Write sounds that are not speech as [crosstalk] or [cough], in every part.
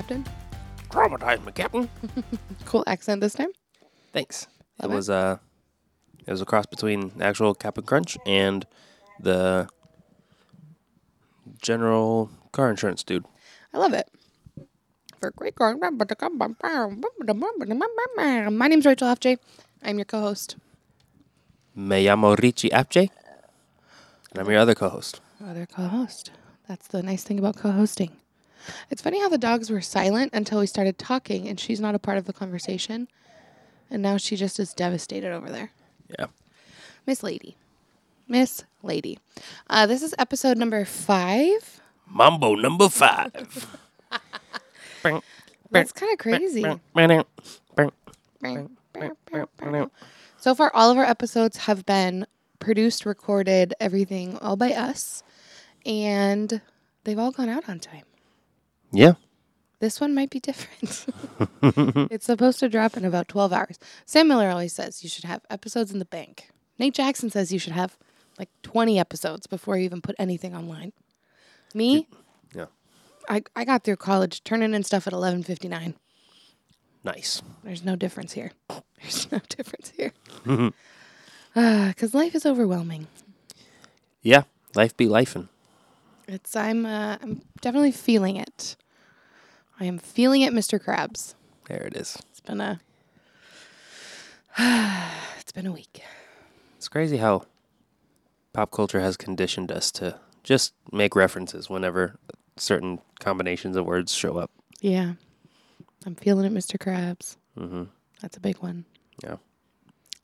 Captain. Traumatize me, Captain. Cool accent this time. Thanks. Love it it. was uh, it was a cross between actual Captain Crunch and the general car insurance dude. I love it. For great car. My name's Rachel F.J. I'm your co-host. Me llamo Richie Apche, and I'm your other co-host. Other co-host. That's the nice thing about co-hosting. It's funny how the dogs were silent until we started talking, and she's not a part of the conversation. And now she just is devastated over there. Yeah. Miss Lady. Miss Lady. Uh, this is episode number five. Mambo number five. [laughs] That's kind of crazy. So far, all of our episodes have been produced, recorded, everything all by us, and they've all gone out on time. Yeah. This one might be different. [laughs] it's supposed to drop in about 12 hours. Sam Miller always says you should have episodes in the bank. Nate Jackson says you should have like 20 episodes before you even put anything online. Me, Yeah. I, I got through college turning in stuff at 11:59. Nice. There's no difference here. [laughs] There's no difference here. [laughs] Uh, because life is overwhelming. Yeah. Life be lifing. It's I'm uh, I'm definitely feeling it. I am feeling it, Mr. Krabs. There it is. It's been a [sighs] it's been a week. It's crazy how pop culture has conditioned us to just make references whenever certain combinations of words show up. Yeah, I'm feeling it, Mr. Krabs. Mm-hmm. That's a big one. Yeah.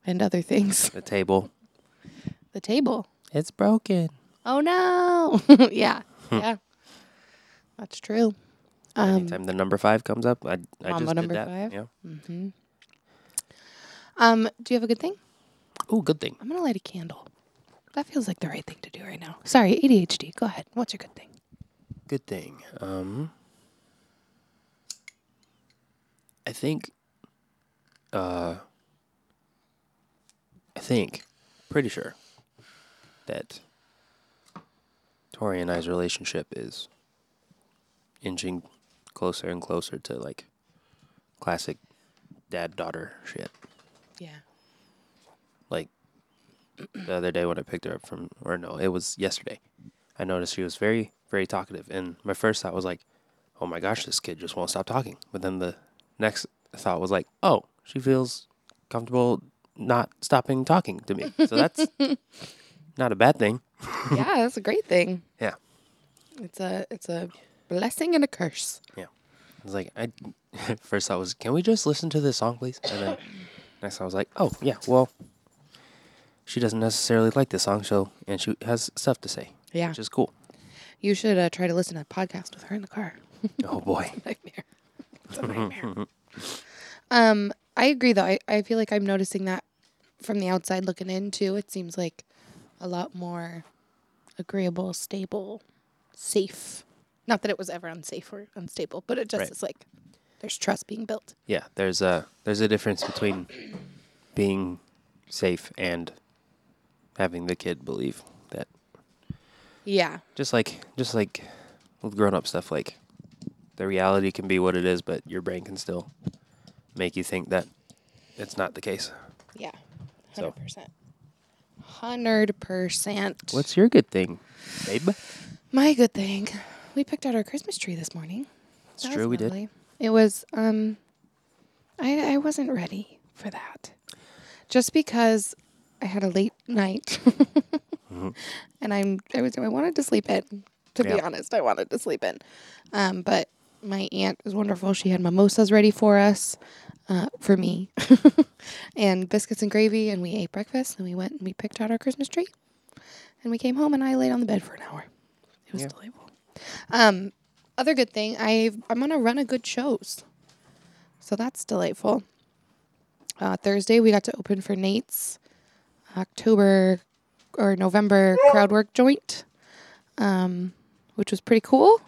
And other things. The table. The table. It's broken. Oh no. [laughs] yeah. Yeah. That's true. Um, Anytime the number five comes up, I I just number did that. five? Yeah. Mm-hmm. Um, do you have a good thing? Oh, good thing. I'm gonna light a candle. That feels like the right thing to do right now. Sorry, ADHD. Go ahead. What's your good thing? Good thing. Um, I think. Uh, I think, pretty sure, that Tori and I's relationship is inching closer and closer to like classic dad daughter shit. Yeah. Like the other day when I picked her up from, or no, it was yesterday. I noticed she was very, very talkative, and my first thought was like, "Oh my gosh, this kid just won't stop talking." But then the next thought was like, "Oh, she feels comfortable not stopping talking to me." So that's [laughs] not a bad thing. [laughs] yeah, that's a great thing. Yeah. It's a it's a blessing and a curse. Yeah. I was like, I [laughs] first thought was, "Can we just listen to this song, please?" And then [laughs] next I was like, "Oh yeah, well." She doesn't necessarily like this song, so and she has stuff to say, Yeah. which is cool. You should uh, try to listen to a podcast with her in the car. Oh boy. nightmare. It's a nightmare. um, I agree though. I, I feel like I'm noticing that from the outside looking in too. It seems like a lot more agreeable, stable, safe. Not that it was ever unsafe or unstable, but it just Right. is like there's trust being built. Yeah, there's a there's a difference between being safe and having the kid believe that Yeah. just like just like with grown up stuff like the reality can be what it is, but your brain can still make you think that it's not the case. Yeah. hundred So- 100%. 100%. What's your good thing, babe? My good thing. We picked out our Christmas tree this morning. It's That true, was we did. It was um I I wasn't ready for that. Just because I had a late night. [laughs] And I'm I was I wanted to sleep in. To be honest, I wanted to sleep in. Um but my aunt is wonderful. She had mimosas ready for us, uh, for me, [laughs] and biscuits and gravy. And we ate breakfast. And we went and we picked out our Christmas tree. And we came home and I laid on the bed for an hour. It was Yeah. delightful. Um, other good thing, I I'm on a run of good shows, so that's delightful. Uh, Thursday we got to open for Nate's October or November crowd work joint, um, which was pretty cool.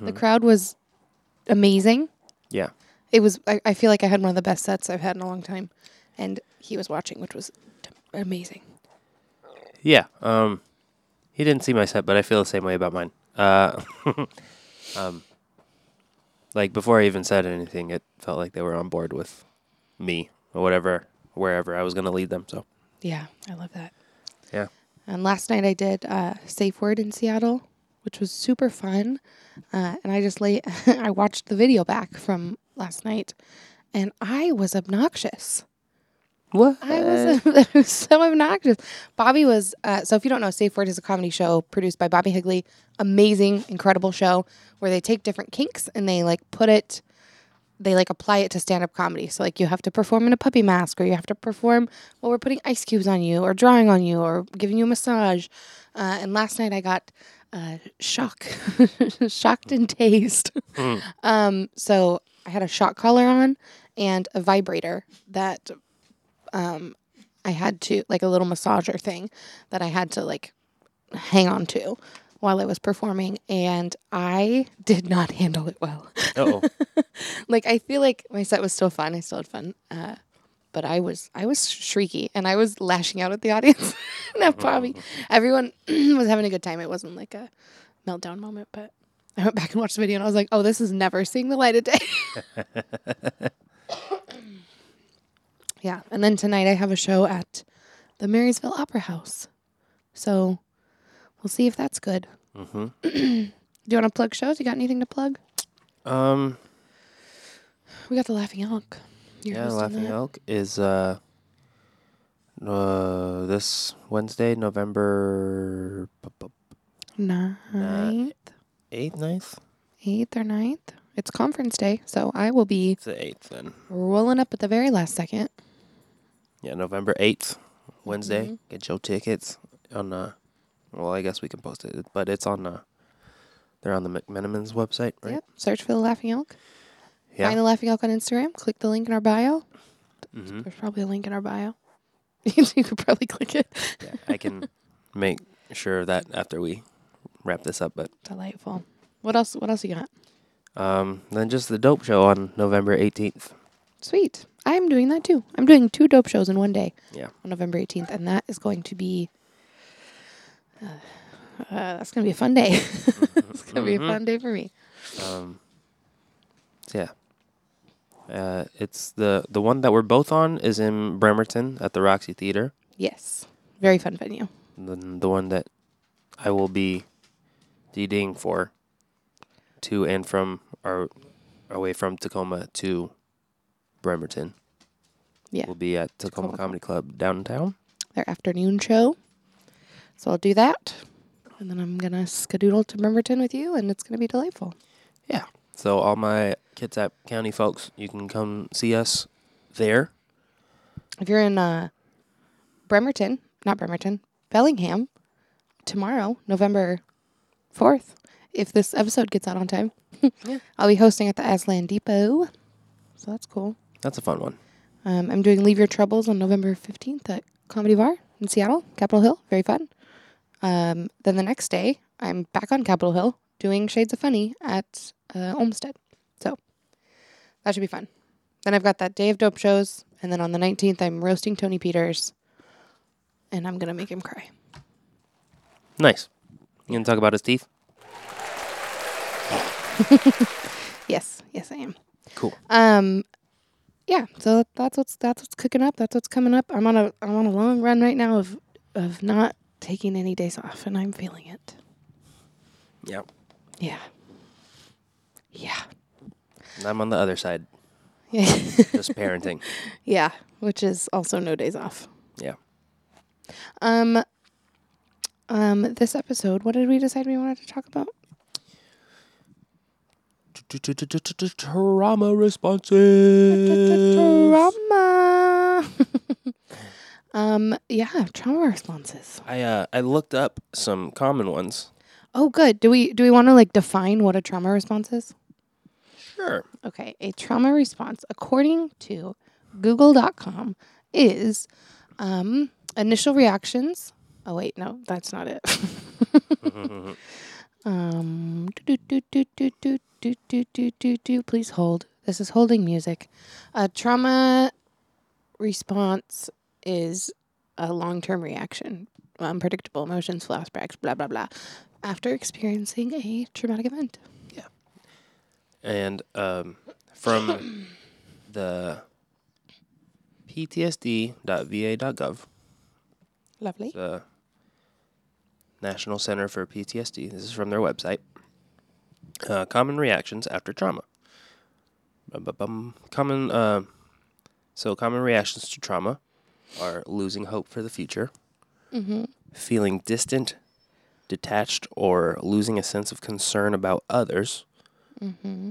The crowd was amazing. Yeah. It was. I, I feel like I had one of the best sets I've had in a long time, and he was watching, which was t- amazing. Yeah. Um, he didn't see my set, but I feel the same way about mine. Uh, [laughs] um, like before I even said anything, it felt like they were on board with me or whatever, wherever I was going to lead them. So Yeah, I love that. Yeah. And last night I did uh, Safe Word in Seattle, which was super fun. Uh, and I just lay, [laughs] I watched the video back from last night, and I was obnoxious. what? I was, [laughs] I was so obnoxious. Bobby was uh, so if you don't know, Safe Word is a comedy show produced by Bobby Higley. Amazing, incredible show where they take different kinks and they like put it, they like apply it to stand up comedy. So like you have to perform in a puppy mask, or you have to perform while we're putting ice cubes on you, or drawing on you, or giving you a massage. Uh, and last night I got uh, shock, [laughs] shocked and tased. um, so I had a shock collar on and a vibrator that um, I had to like a little massager thing that I had to like hang on to while I was performing, and I [laughs] did not handle it well. oh. [laughs] like I feel like my set was still fun. I still had fun. Uh, but I was I was shrieky and I was lashing out at the [laughs] audience. Not Bobby. Everyone [clears throat] was having a good time. It wasn't like a meltdown moment, but I went back and watched the video and I was like, oh, this is never seeing the light of day. [laughs] yeah. And then tonight I have a show at the Marysville Opera House. So we'll see if that's good. hmm [clears throat] Do you want to plug shows? You got anything to plug? Um. We got the Laughing Elk. You're yeah, Laughing that. Elk is uh. Uh, this Wednesday, November Ninth, eighth, 9th? eighth or ninth. It's conference day, so I will be It's the eighth then. rolling up at the very last second. Yeah, November eighth, Wednesday. Mhm. Get your tickets on uh. Well, I guess we can post it, but it's on uh. They're on the McMenamins website, right? Yep. Search for the Laughing Elk. Yeah. Find the Laughing Elk on Instagram. Click the link in our bio. hmm There's probably a link in our bio. [laughs] you could probably click it. yeah, I can [laughs] make sure of that after we wrap this up. But Delightful. What else? What else you got? um, then just the dope show on November eighteenth. Sweet. I'm doing that too. I'm doing two dope shows in one day. Yeah. On November 18th, and that is going to be. Uh, uh, that's gonna be a fun day. [laughs] it's gonna be a fun day for me. Um, yeah. Uh, it's the the one that we're both on is in Bremerton at the Roxy Theater. Yes. Very fun venue. The the one that I will be DDing for to and from our away from Tacoma to Bremerton. Yeah. Will be at Tacoma, Tacoma. Comedy Club downtown. Their afternoon show. So I'll do that. And then I'm gonna skedoodle to Bremerton with you and it's gonna be delightful. Yeah. So all my Kitsap County folks, you can come see us there. If you're in uh Bremerton, not Bremerton, Bellingham, tomorrow, November fourth, if this episode gets out on time, [laughs] Yeah. I'll be hosting at the Aslan Depot. So that's cool. That's a fun one. Um, I'm doing Leave Your Troubles on November 15th at Comedy Bar in Seattle, Capitol Hill. Very fun. Um, then the next day, I'm back on Capitol Hill doing Shades of Funny at uh, Olmsted. So that should be fun. Then I've got that day of dope shows. And then on the 19th, I'm roasting Tony Peters. And I'm going to make him cry. Nice. You gonna talk about his teeth? [laughs] Yes, yes, I am. Cool. Um, yeah. So that's what's that's what's cooking up. That's what's coming up. I'm on a I'm on a long run right now of of not taking any days off, and I'm feeling it. Yeah. Yeah. Yeah. And I'm on the other side, Yeah. [laughs] just parenting. yeah. Which is also no days off. Yeah. Um. Um. This episode, what did we decide we wanted to talk about? Trauma responses. Trauma. [laughs] um. Yeah. Trauma responses. I uh I looked up some common ones. Oh, good. Do we do we want to like define what a trauma response is? Sure. Okay, a trauma response, according to Google.com, is um, initial reactions. Oh wait, no, that's not it. um, do, do, do, do, do, do, do, do, do, do. Please hold. This is holding music. A trauma response is a long-term reaction, unpredictable emotions, flashbacks, blah blah blah, after experiencing a traumatic event. Yeah. And um, from the ptsd.va.gov, Lovely. National Center for PTSD. This is from their website. Uh, common reactions after trauma. Common, uh, so common reactions to trauma are losing hope for the future, Mm-hmm. feeling distant, detached, or losing a sense of concern about others, Mm-hmm.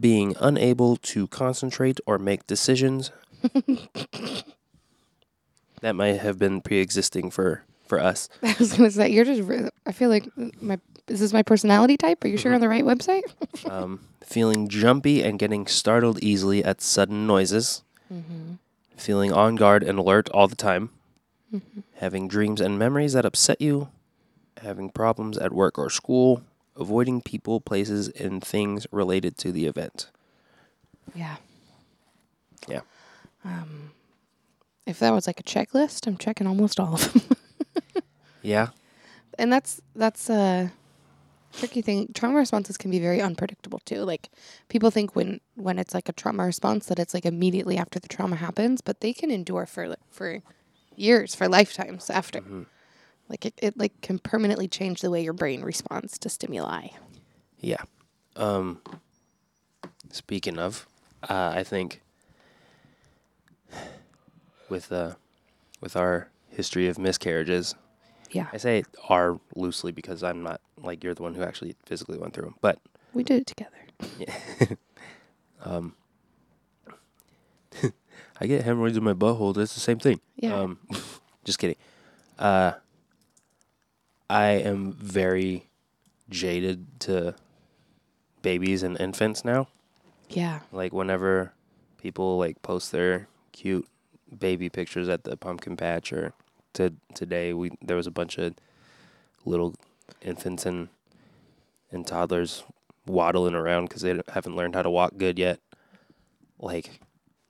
being unable to concentrate or make decisions. [laughs] that might have been pre-existing for for us. [laughs] I was gonna say you're just. I feel like my this is this my personality type? Are you sure you're on the right website? [laughs] um, feeling jumpy and getting startled easily at sudden noises, Mm-hmm. feeling on guard and alert all the time, Mm-hmm. having dreams and memories that upset you, having problems at work or school, avoiding people, places, and things related to the event. Yeah. Yeah. Um, if that was like a checklist, I'm checking almost all of them. Yeah. and that's that's a tricky thing. Trauma responses can be very unpredictable too. Like people think when when it's like a trauma response that it's like immediately after the trauma happens, but they can endure for for years, for lifetimes after. Mhm. Like it, it like can permanently change the way your brain responds to stimuli. Yeah. Um, speaking of, uh, I think [sighs] with uh, with our history of miscarriages, Yeah. I say are loosely because I'm not like you're the one who actually physically went through them, but We did it together. yeah. [laughs] um, [laughs] I get hemorrhoids in my butthole. That's the same thing. Yeah. Um, [laughs] just kidding. Uh, I am very jaded to babies and infants now. yeah. Like whenever people like post their cute baby pictures at the pumpkin patch or to today we there was a bunch of little infants and and toddlers waddling around because they haven't learned how to walk good yet. Like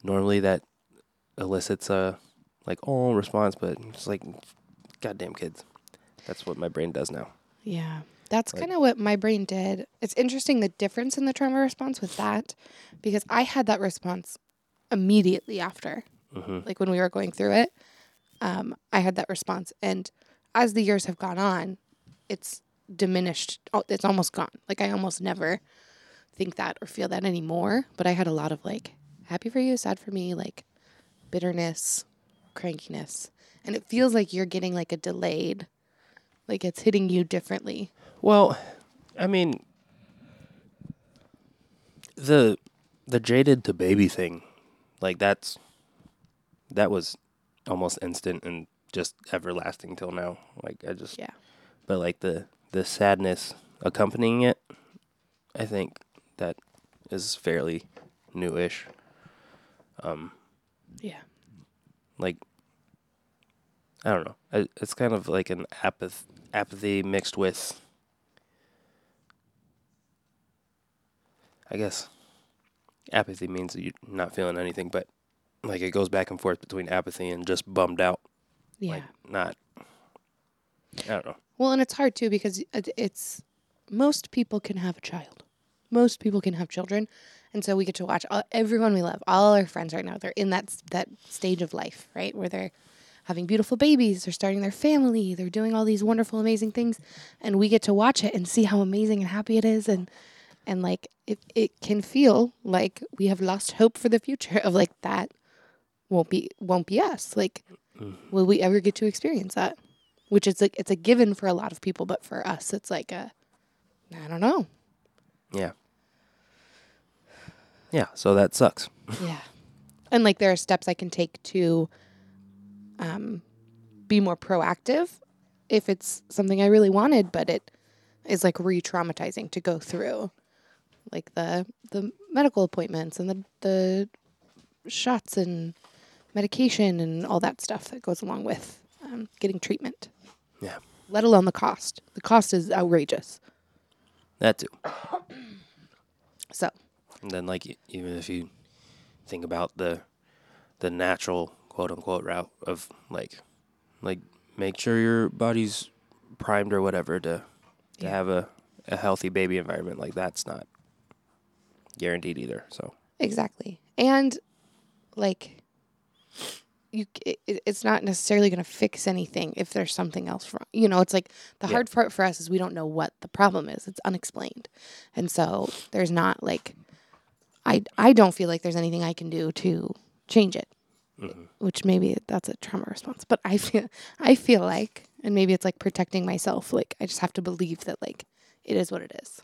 normally that elicits a like oh response, but it's like goddamn kids. That's what my brain does now. Yeah. That's Like- kind of what my brain did. It's interesting the difference in the trauma response with that because I had that response immediately after, hmm like when we were going through it. Um, I had that response. And as the years have gone on, it's diminished. Oh, It's almost gone. Like I almost never think that or feel that anymore. But I had a lot of like, happy for you, sad for me, like bitterness, crankiness. And it feels like you're getting like a delayed, like it's hitting you differently. Well, I mean, the the jaded to baby thing, like that's that was almost instant and just everlasting till now. Like I just Yeah. but like the the sadness accompanying it, I think that is fairly newish. Um, Yeah. like I don't know. I, it's kind of like an apath- apathy mixed with I guess apathy means that you're not feeling anything, but like it goes back and forth between apathy and just bummed out. Yeah. Like not I don't know. well, and it's hard too because it's most people can have a child. Most people can have children, and so we get to watch all, everyone we love, all our friends right now. They're in that that stage of life, right, where they're having beautiful babies, they're starting their family, they're doing all these wonderful, amazing things, and we get to watch it and see how amazing and happy it is, and and like it it can feel like we have lost hope for the future [laughs] of like that won't be won't be us. Like, will we ever get to experience that? Which is like it's a given for a lot of people, but for us, it's like a I don't know. Yeah. Yeah, so that sucks. [laughs] Yeah. And like there are steps I can take to um be more proactive if it's something I really wanted, but it is like re-traumatizing to go through. Like the the medical appointments and the the shots and medication and all that stuff that goes along with um, getting treatment. Yeah. Let alone the cost. The cost is outrageous. That too. [coughs] So And then like even if you think about the the natural quote unquote route of like like make sure your body's primed or whatever to to Yeah. have a, a healthy baby environment like that's not guaranteed either. So Exactly. And like you it, it- it's not necessarily going to fix anything if there's something else wrong. You know, it's like the Yeah. hard part for us is we don't know what the problem is. It's unexplained. And so there's not like I I don't feel like there's anything I can do to change it. Mm-hmm. Which maybe that's a trauma response, but I feel I feel like and maybe it's like protecting myself like I just have to believe that like it is what it is.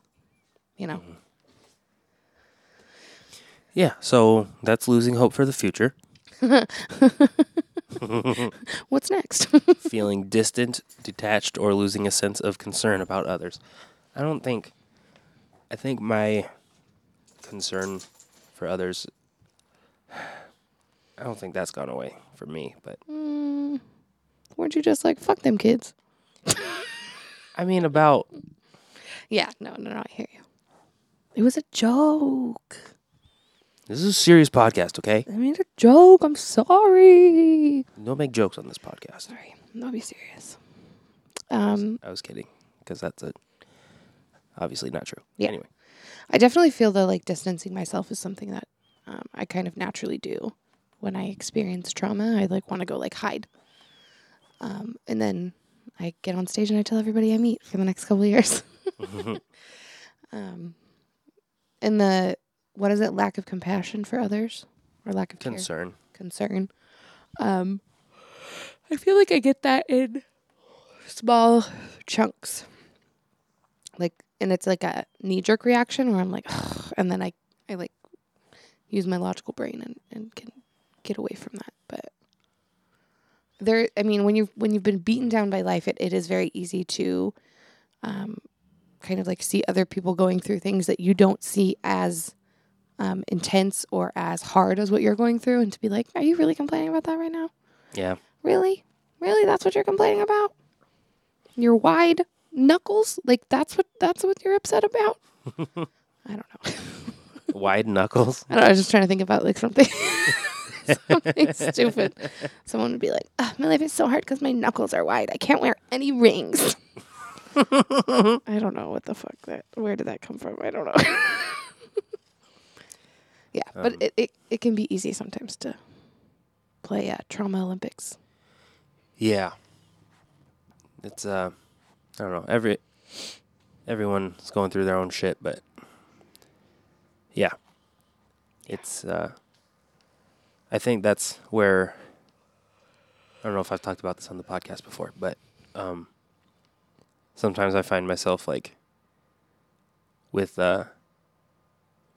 You know. Mm-hmm. yeah, so that's losing hope for the future. [laughs] What's next? [laughs] feeling distant, detached, or losing a sense of concern about others. I don't think. I think my concern for others. I don't think that's gone away for me, but mm, Weren't you just like fuck them kids? [laughs] I mean about Yeah, no, no, no, I hear you. It was a joke. This is a serious podcast, okay? I made a joke. I'm sorry. Don't make jokes on this podcast. Sorry. I'll be serious. Um, I was kidding because that's a obviously not true. Yeah. Anyway, I definitely feel that like distancing myself is something that um, I kind of naturally do when I experience trauma. I like want to go like hide, um, and then I get on stage and I tell everybody I meet for the next couple of years. [laughs] [laughs] um, and the what is it? Lack of compassion for others or lack of care? concern. concern. Um, I feel like I get that in small chunks. Like, and it's like a knee jerk reaction where I'm like, and then I, I like use my logical brain and, and can get away from that. But there, I mean, when you when you've been beaten down by life, it, it is very easy to, um, kind of like see other people going through things that you don't see as um, intense or as hard as what you're going through, and to be like, "Are you really complaining about that right now? Yeah. Really, really? That's what you're complaining about? Your wide knuckles? Like that's what that's what you're upset about? [laughs] I don't know. [laughs] Wide knuckles. I, don't know, I was just trying to think about like something, [laughs] something stupid. Someone would be like, "Ah, "My life is so hard because my knuckles are wide. I can't wear any rings." I don't know what the fuck that. Where did that come from? I don't know. Yeah, but Um, it, it it can be easy sometimes to play uh, trauma Olympics. Yeah. It's uh I don't know. Every everyone's going through their own shit, but yeah. It's uh I think that's where I don't know if I've talked about this on the podcast before, but um sometimes I find myself like with uh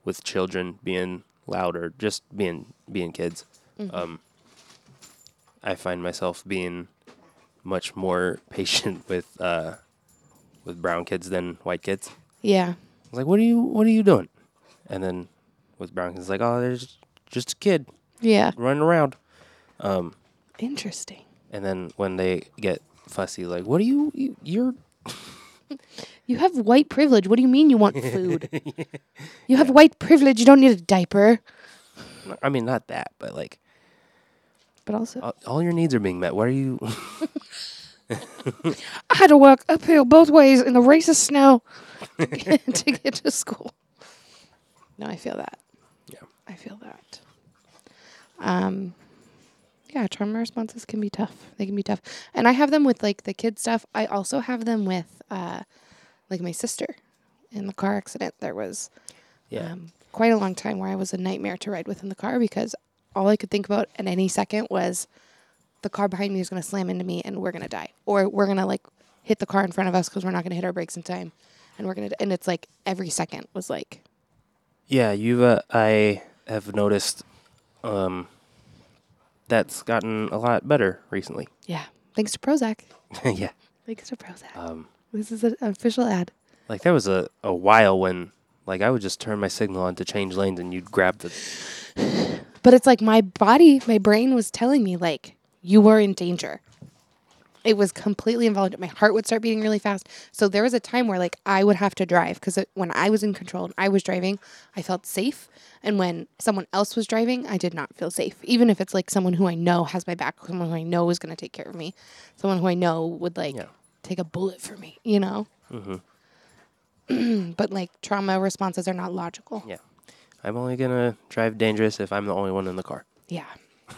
with children being loud or just being being kids. Um I find myself being much more [laughs] patient with uh, with brown kids than white kids. Yeah. I was like, "What are you? What are you doing?" And then with brown kids, like, "Oh, there's just a kid Yeah. running around." Interesting. And then when they get fussy, like, "What are you? you you're [laughs] You have white privilege. What do you mean you want food? [laughs] You have white privilege. You don't need a diaper. I mean, not that, but like, But also, all, all your needs are being met. Why are you? [laughs] I had to walk uphill both ways in the racist snow to get, to get to school. No, I feel that. Yeah. I feel that. Um, yeah, trauma responses can be tough. They can be tough, and I have them with like the kid stuff. I also have them with uh, like my sister. In the car accident, there was yeah, um, quite a long time where I was a nightmare to ride with in the car because all I could think about at any second was the car behind me is going to slam into me and we're going to die, or we're going to like hit the car in front of us because we're not going to hit our brakes in time, and we're going to. And it's like every second was like, yeah. You've uh, I have noticed, um, that's gotten a lot better recently. yeah, thanks to Prozac, [laughs] yeah. thanks to Prozac. Um, this is an official ad. Like there was a, a while when like I would just turn my signal on to change lanes and you'd grab the But it's like my body, my brain was telling me like you were in danger. It was completely involved. My heart would start beating really fast. So there was a time where like I would have to drive because when I was in control and I was driving, I felt safe. And when someone else was driving, I did not feel safe. Even if it's like someone who I know has my back, someone who I know is going to take care of me, someone who I know would like Yeah. Take a bullet for me, you know? Mm-hmm. [clears throat] but like trauma responses are not logical. Yeah. I'm only gonna drive dangerous if I'm the only one in the car. Yeah. [laughs]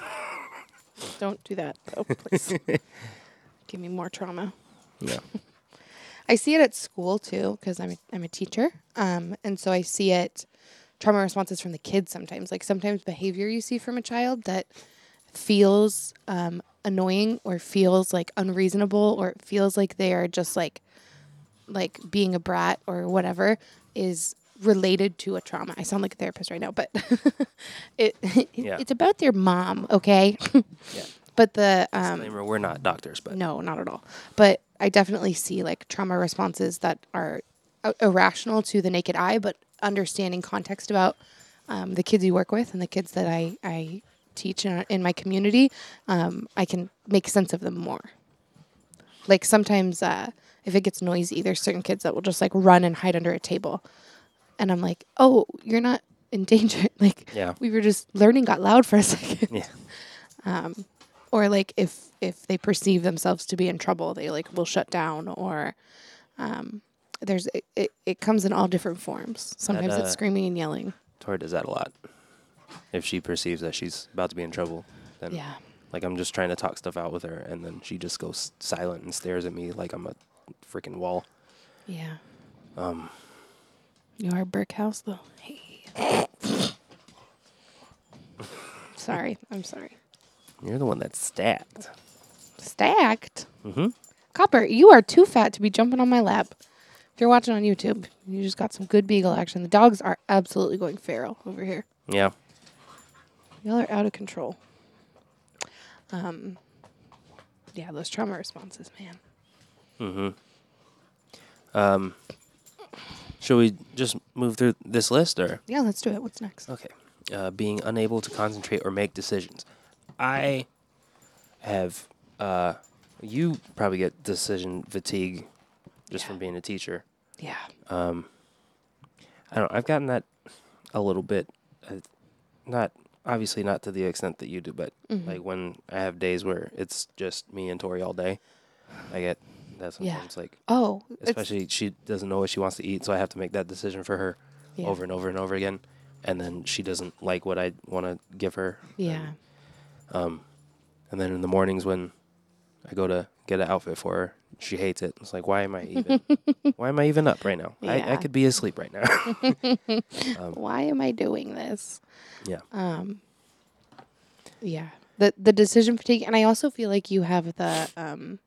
Don't do that, though, please. [laughs] Give me more trauma. Yeah. [laughs] I see it at school too because I'm a, I'm a teacher, um, and so I see it trauma responses from the kids sometimes. Like sometimes behavior you see from a child that feels um, annoying or feels like unreasonable or it feels like they are just like like being a brat or whatever is related to a trauma. I sound like a therapist right now, but [laughs] it, it Yeah. it's about their mom, okay? [laughs] Yeah. But the um, Disclaimer, we're not doctors, but no, not at all. But I definitely see like trauma responses that are i- irrational to the naked eye, but understanding context about um, the kids you work with and the kids that I, I teach in, in my community, um, I can make sense of them more. Like sometimes uh, if it gets noisy, there's certain kids that will just like run and hide under a table. And I'm like, oh, you're not in danger. [laughs] Like, Yeah. we were just learning got loud for a [laughs] second yeah. or like if if they perceive themselves to be in trouble they like will shut down or um there's it, it, it comes in all different forms sometimes uh, it's screaming and yelling Tori does that a lot. If she perceives that she's about to be in trouble, then yeah. like I'm just trying to talk stuff out with her, and then she just goes silent and stares at me like I'm a freaking wall. yeah. Um, you are a brick House though. Hey. Sorry. I'm sorry. You're the one that's stacked. stacked? Mm-hmm. copper you are too fat to be jumping on my lap. If you're watching on youtube you just got some good beagle action. The dogs are absolutely going feral over here. Yeah. Y'all are out of control. Um, yeah, those trauma responses, man. Mm-hmm. Um, should we just move through this list, or Yeah, let's do it. What's next? okay? Uh, being unable to concentrate or make decisions. I have. Uh, you probably get decision fatigue just Yeah. from being a teacher. Yeah. Um, I don't. I've gotten that a little bit. Uh, not obviously not to the extent that you do, but Mhm. like when I have days where it's just me and Tori all day, I get that Yeah. sometimes. Like Oh, especially she doesn't know what she wants to eat, so I have to make that decision for her yeah. over and over and over again. And then she doesn't like what I want to give her. Yeah. Um, and then in the mornings when I go to get an outfit for her, she hates it. It's like, why am I [laughs] even? why am I even up right now? I, I could be asleep right now. [laughs] um, Why am I doing this? yeah. Um. Yeah. The the decision fatigue, and I also feel like you have the um,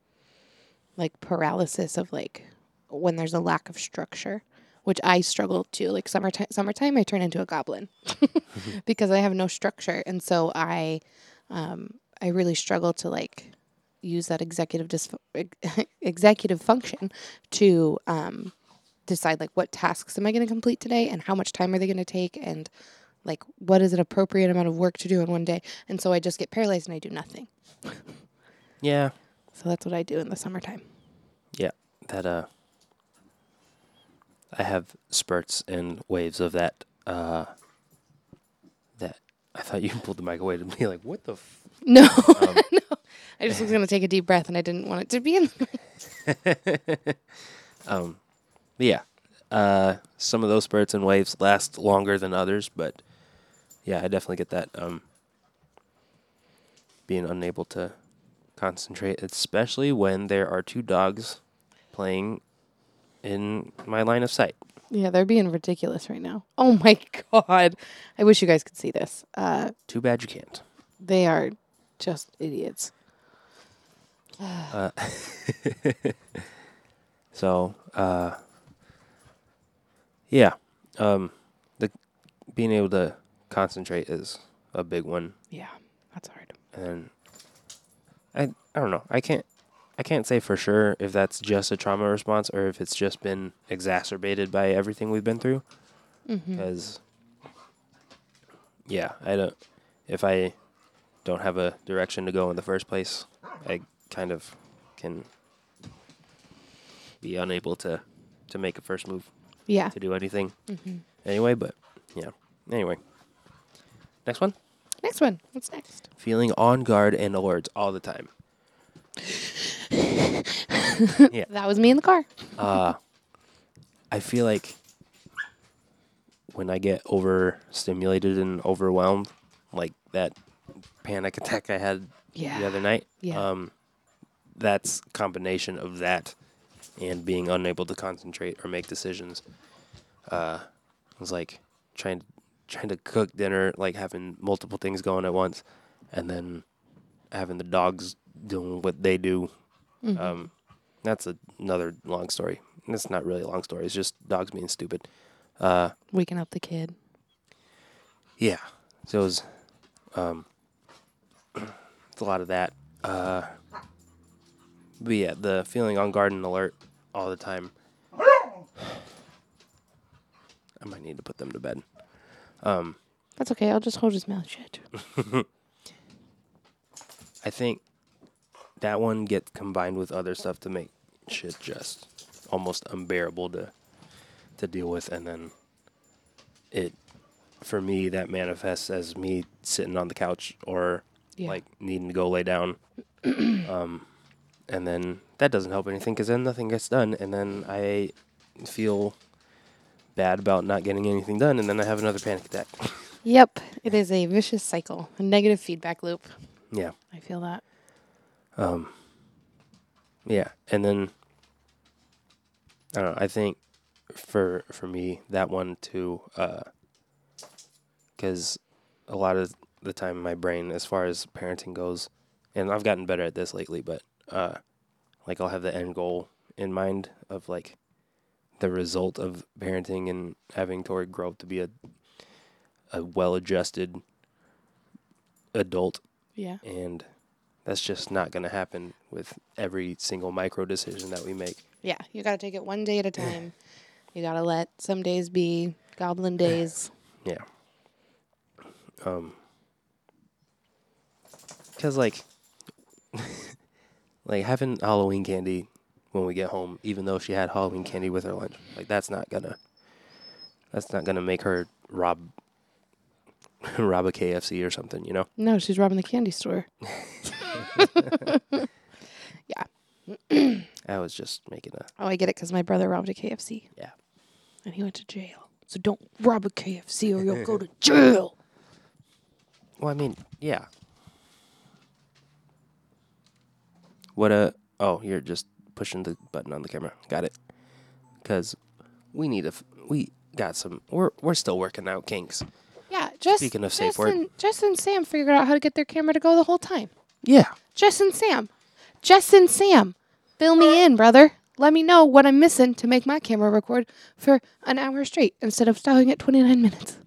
like paralysis of like when there's a lack of structure, which I struggle to. Like summertime, summertime, I turn into a goblin [laughs] because I have no structure, and so I, um, I really struggle to like use that executive dis- [laughs] executive function to um, decide like what tasks am I going to complete today and how much time are they going to take and like what is an appropriate amount of work to do in one day and so i just get paralyzed and i do nothing Yeah. so that's what i do in the summertime Yeah. That uh I have spurts and waves of that uh that I thought you [laughs] pulled the mic away to me like what the f-? No Um, [laughs] no i just was going to take a deep breath and i didn't want it to be in [laughs] um yeah. Uh some of those spurts and waves last longer than others, but yeah, I definitely get that um being unable to concentrate, especially when there are two dogs playing in my line of sight. yeah they're being ridiculous right now oh my [laughs] god i wish you guys could see this uh Too bad you can't. they are just idiots Uh, [laughs] so, uh, yeah, um, the being able to concentrate is a big one, yeah that's hard and I I don't know. I can't I can't say for sure if that's just a trauma response or if it's just been exacerbated by everything we've been through. mm-hmm. Because, yeah, I don't. If I don't have a direction to go in the first place, I kind of can be unable to to make a first move yeah to do anything mm-hmm. anyway. But yeah, anyway. Next one: next one what's next feeling on guard and alert all the time. [laughs] Yeah. That was me in the car Uh, I feel like when I get overstimulated and overwhelmed, like that panic attack I had Yeah. the other night. Yeah. Um, that's combination of that and being unable to concentrate or make decisions. Uh, it was like trying trying to cook dinner, like having multiple things going at once, and then having the dogs doing what they do. Mhm. Um, that's a, another long story. It's not really a long story. It's just dogs being stupid. Uh, Waking up the kid. yeah. So it was, um, a lot of that. Uh, but yeah, the feeling on garden alert all the time. I might need to put them to bed. Um, That's okay. I'll just hold his mouth shut. [laughs] I think that one gets combined with other stuff to make shit just almost unbearable to to deal with, and then it for me that manifests as me sitting on the couch or Yeah. like needing to go lay down, [clears throat] um, and then that doesn't help anything because then nothing gets done, and then I feel bad about not getting anything done, and then I have another panic attack. Yep. It is a vicious cycle, a negative feedback loop. yeah. I feel that. Um, yeah, and then I don't know. I think for for me that one too, because a lot of the time in my brain, as far as parenting goes, and I've gotten better at this lately, but uh, like I'll have the end goal in mind of like the result of parenting and having Tori grow up to be a a well-adjusted adult Yeah. and that's just not going to happen with every single micro decision that we make. Yeah. You got to take it one day at a [laughs] time. you got to let some days be goblin days. Yeah. Um cuz like [laughs] like having Halloween candy when we get home even though she had Halloween candy with her lunch. Like that's not to that's not to make her rob [laughs] rob a KFC or something, you know. No, she's robbing the candy store. [laughs] Yeah. I was just making a Oh, I get it because my brother robbed a KFC. Yeah. And he went to jail. So don't rob a KFC or you'll go to jail. Well, I mean, yeah. What a oh, you're just pushing the button on the camera. Got it. Cuz we need a f- we got some we're we're still working out kinks. Yeah, just Speaking of safe Jess word. and, Jess and Sam figured out how to get their camera to go the whole time. Yeah. Jess and Sam. Jess and Sam. Fill me in, brother. Let me know what I'm missing to make my camera record for an hour straight instead of stopping at 29 minutes.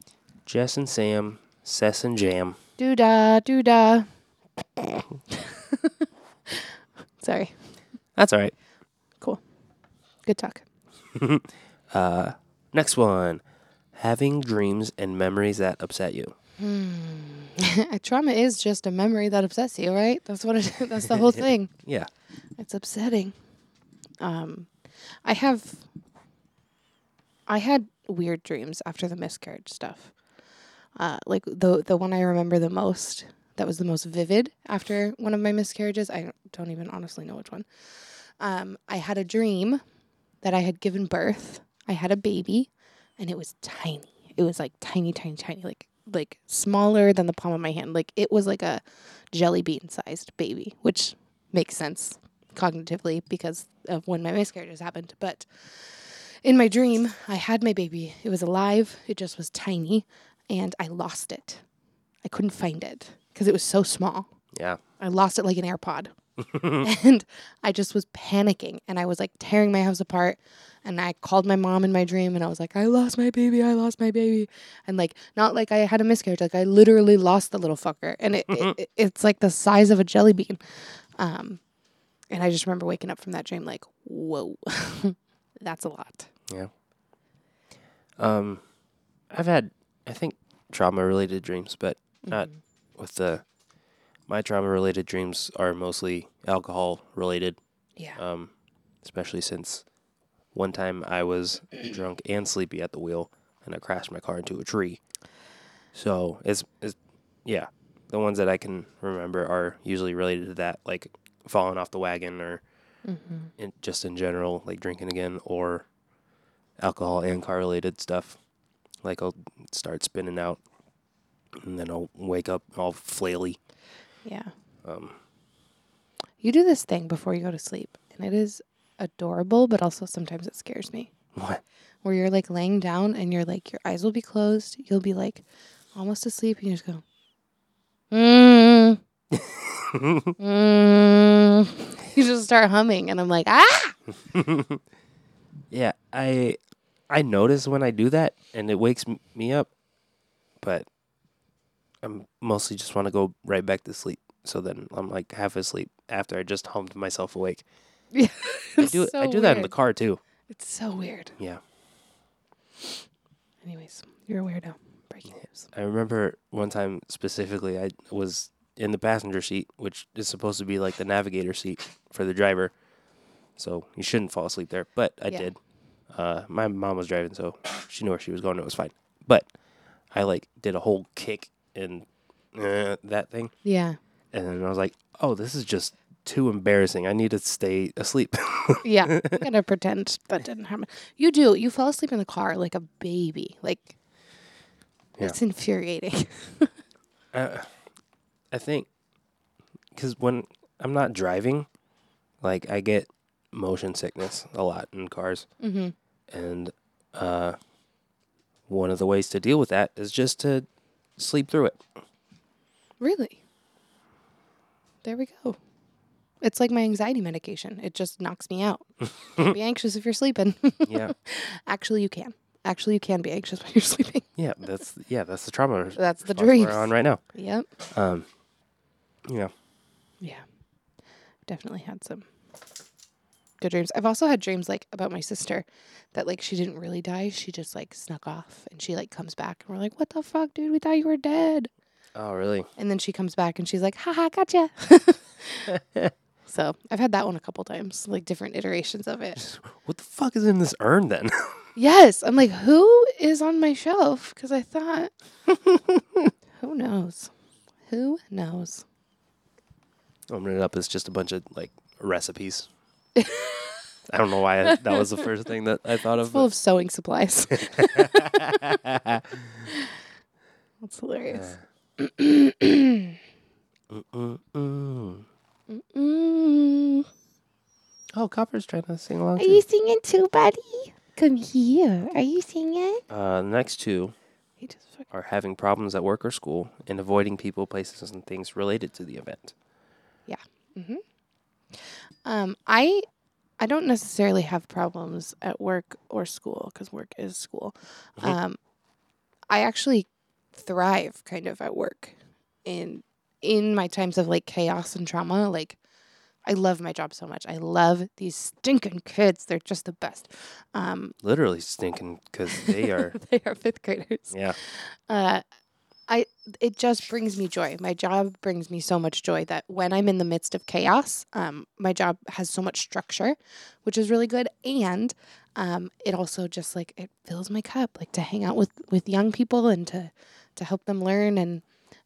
Jess and Sam, Cess and Jam. Doo da, doo da. [laughs] Sorry. That's all right. Cool. Good talk. [laughs] Uh next one. Having dreams and memories that upset you. [laughs] Trauma is just a memory that upsets you, right? That's what it [laughs] that's the whole thing. Yeah. It's upsetting. Um, I have. I had weird dreams after the miscarriage stuff. Uh, like the the one I remember the most, that was the most vivid after one of my miscarriages. I don't, even honestly know which one. Um, I had a dream that I had given birth. I had a baby, and it was tiny. It was like tiny, tiny, tiny, like like smaller than the palm of my hand. Like it was like a jelly bean sized baby, which makes sense cognitively because of when my miscarriages happened. But in my dream, I had my baby. It was alive. It just was tiny, and I lost it. I couldn't find it because it was so small. Yeah. I lost it like an AirPod. [laughs] and I just was panicking and I was like tearing my house apart. And I called my mom in my dream and I was like, I lost my baby. I lost my baby. And like, not like I had a miscarriage, like I literally lost the little fucker. And it, it, it- [laughs] it's like the size of a jelly bean. Um, and I just remember waking up from that dream like, whoa, [laughs] that's a lot. Yeah. Um, I've had, I think, trauma related dreams, but not with the. My trauma related dreams are mostly alcohol related, Yeah. um, especially since one time I was [clears throat] drunk and sleepy at the wheel and I crashed my car into a tree. So it's, it's yeah, the ones that I can remember are usually related to that, like falling off the wagon or in, just in general, like drinking again or alcohol and car related stuff. Like I'll start spinning out, and then I'll wake up all flaily. Yeah. Um, You do this thing before you go to sleep, and it is adorable, but also sometimes it scares me. what? Where you're like laying down and you're like, your eyes will be closed. You'll be like almost asleep, and you just go, mm, [laughs] mm. You just start humming, and I'm like, ah! [laughs] Yeah, I I notice when I do that, and it wakes me up, but I'm mostly just want to go right back to sleep. So then I'm like half asleep after I just hummed myself awake. Yeah, I do I do that in the car too. It's so weird. Yeah. Anyways, you're a weirdo. Breaking news. I remember one time specifically, I was in the passenger seat, which is supposed to be like the navigator seat for the driver. So you shouldn't fall asleep there, but I Yeah. did. Uh, my mom was driving, so she knew where she was going. It was fine. But I like did a whole kick and uh, that thing, Yeah. and then I was like, "Oh, this is just too embarrassing. I need to stay asleep." [laughs] Yeah. I'm gonna pretend that didn't happen. You do. You fall asleep in the car like a baby. Like Yeah. it's infuriating. [laughs] uh, I think because when I'm not driving, like I get motion sickness a lot in cars, mm-hmm. and uh, one of the ways to deal with that is just to sleep through it. Really? There we go. It's like my anxiety medication. It just knocks me out. Don't [laughs] be anxious if you're sleeping. Yeah, [laughs] Actually, you can. Actually, you can be anxious when you're sleeping. yeah, that's yeah, that's the trauma. [laughs] That's the dream. we're on right now. Yep. Um, yeah, Yeah. Definitely had some good dreams. I've also had dreams like about my sister that like she didn't really die. She just like snuck off and she like comes back and we're like, What the fuck, dude? We thought you were dead. Oh, really? And then she comes back and she's like, haha, gotcha. [laughs] so I've had that one a couple times, like different iterations of it. [laughs] What the fuck is in this urn then? [laughs] Yes. I'm like, who is on my shelf? Because I thought, who knows? Who knows? Open it up. It's just a bunch of like recipes. I don't know why I, that was the first thing that I thought It's of. full of sewing supplies. [laughs] That's hilarious. Mm. Oh, Copper's trying to sing along Are too. you singing too, buddy? Come here. Are you singing? Uh, the next two He just fucking are having problems at work or school and avoiding people, places, and things related to the event. Um, I I don't necessarily have problems at work or school because work is school. Mhm. Um, I actually thrive kind of at work in in my times of like chaos and trauma. Like I love my job so much. I love these stinking kids. They're just the best. Um, Literally stinking because they [laughs] are. they are fifth graders. yeah. uh, I it just brings me joy. My job brings me so much joy that when I'm in the midst of chaos, um, my job has so much structure, which is really good, and um, it also just like it fills my cup, like to hang out with with young people and to to help them learn and.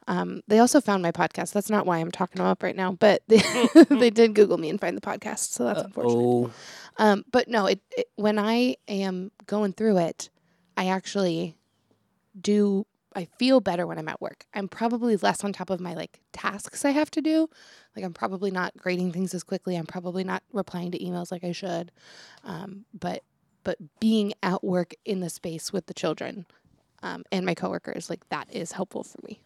Um, they also found my podcast. That's not why I'm talking them up right now, but they, [laughs] they did Google me and find the podcast, so that's unfortunate. Um, but no, it, it when I am going through it, I actually do. I feel better when I'm at work. I'm probably less on top of my like tasks I have to do. Like I'm probably not grading things as quickly. I'm probably not replying to emails like I should. Um, but but being at work in the space with the children um, and my coworkers, like that is helpful for me.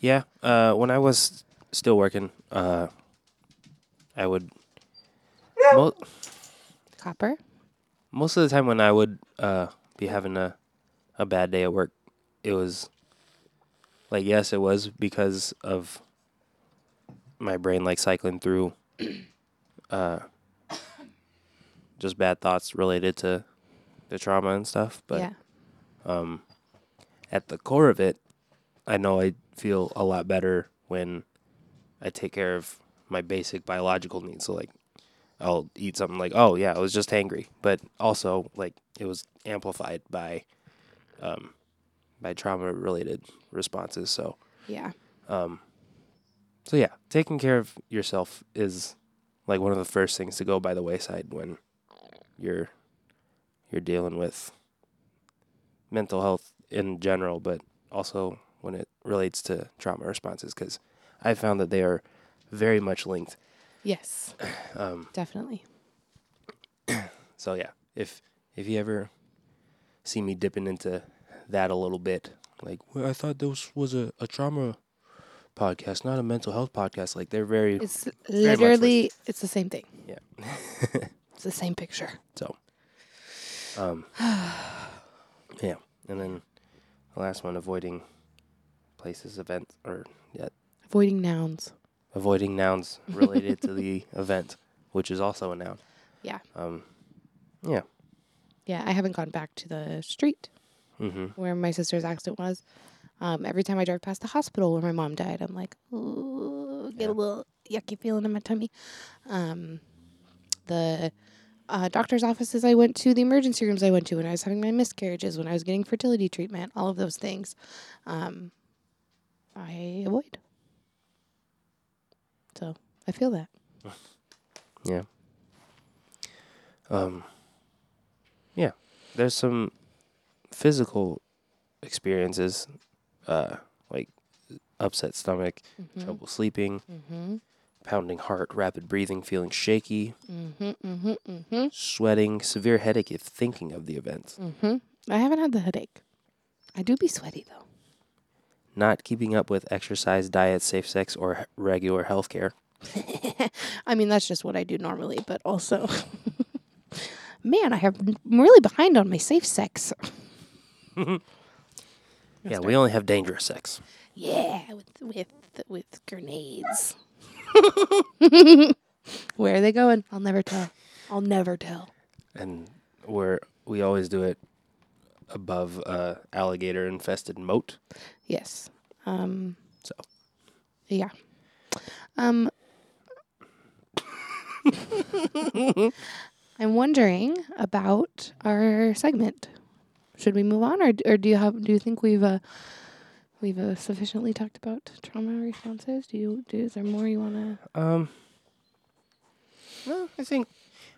yeah. Uh, when I was still working, uh, I would. Mo- Copper. most of the time when I would uh, be having a a bad day at work, it was like yes, it was because of my brain like cycling through [clears throat] uh, just bad thoughts related to the trauma and stuff. But yeah. um, at the core of it, I know I feel a lot better when I take care of my basic biological needs. So like, I'll eat something like, oh yeah, I was just hangry, but also like it was amplified by, um, by trauma related responses. So, Yeah. um, so yeah, taking care of yourself is like one of the first things to go by the wayside when you're you're dealing with mental health in general, but also when it relates to trauma responses, because I found that they are very much linked. Yes, [clears throat] Um, definitely. [clears throat] so yeah, if if you ever see me dipping into that a little bit, like well, I thought this was a, a trauma podcast, not a mental health podcast. Like they're very It's much literally it's the same thing. yeah. [laughs] It's the same picture. So, um, [sighs] yeah, and then the last one, avoiding places, events, or yeah, Avoiding nouns. avoiding nouns related to the [laughs] event, which is also a noun. Yeah. Um, yeah. Yeah, I haven't gone back to the street Mm-hmm. where my sister's accident was. Um, every time I drive past the hospital where my mom died, I'm like, ooh, get Yeah. a little yucky feeling in my tummy. Um, the uh, doctor's offices I went to, the emergency rooms I went to when I was having my miscarriages, when I was getting fertility treatment, all of those things, um, I avoid. So I feel that. [laughs] Yeah. Um. Yeah, there's some physical experiences, uh, like upset stomach, Mm-hmm. trouble sleeping, Mm-hmm. pounding heart, rapid breathing, feeling shaky, Mm-hmm. Mm-hmm. Mm-hmm. sweating, severe headache if thinking of the event, Mm-hmm. I haven't had the headache. I do be sweaty though. not keeping up with exercise, diet, safe sex, or h- regular health care. [laughs] I mean, that's just what I do normally, but also, [laughs] man, I have I'm really behind on my safe sex. [laughs] Yeah, we only have dangerous sex. Yeah, with with with grenades. [laughs] Where are they going? I'll never tell. I'll never tell. and we're we always do it above a alligator infested moat. Yes. Um. So. Yeah. Um. [laughs] I'm wondering about our segment. Should we move on, or or do you have? Do you think we've uh, we've uh, sufficiently talked about trauma responses? Do you? Do, is there more you want to? Um. Well, I think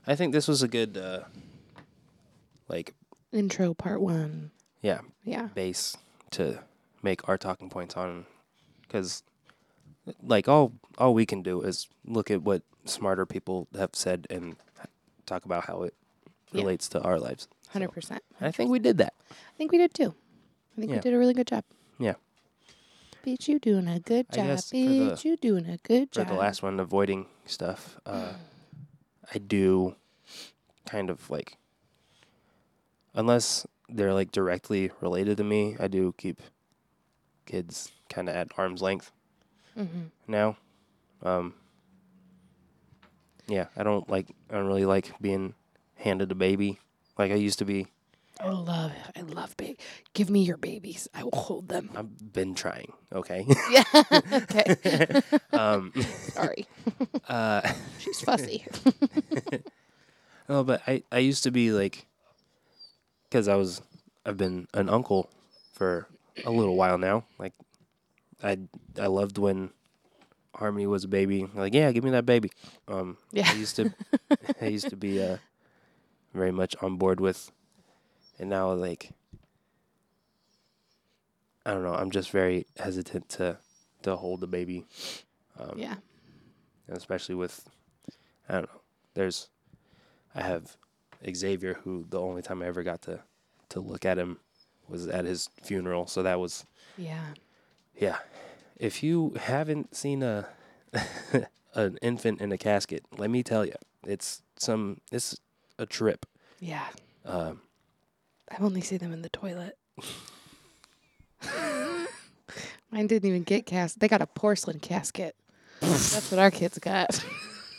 I think this was a good uh, like Intro part one. yeah Yeah. base to make our talking points on because like all all we can do is look at what smarter people have said and talk about how it Yeah. relates to our lives. Hundred percent. I think we did that. I think we did too. I think we did a really good job. Yeah. Beat you doing a good I job. guess for the- you doing a good for job. the last one, avoiding stuff, uh, I do kind of like, unless they're like directly related to me, I do keep kids kind of at arm's length Mm-hmm. now. Um, yeah, I don't like, I don't really like being handed a baby like I used to be. I love, I love baby. Give me your babies. I will hold them. I've been trying, okay? Yeah. [laughs] okay. [laughs] um, Sorry. [laughs] uh, She's fussy. No, but I, I used to be like, because I was, I've been an uncle for a little while now. Like, I I loved when Harmony was a baby. Like, yeah, give me that baby. Um, Yeah. I used to, [laughs] I used to be uh, very much on board with, and now like, I don't know. I'm just very hesitant to to hold the baby. Um, yeah. especially with I don't know. There's I have Xavier who the only time I ever got to to look at him was at his funeral. So that was Yeah. yeah. If you haven't seen a [laughs] an infant in a casket, let me tell you, it's some it's a trip. Yeah. Um, I only see them in the toilet. Mine didn't even get cast. They got a porcelain casket. That's what our kids got.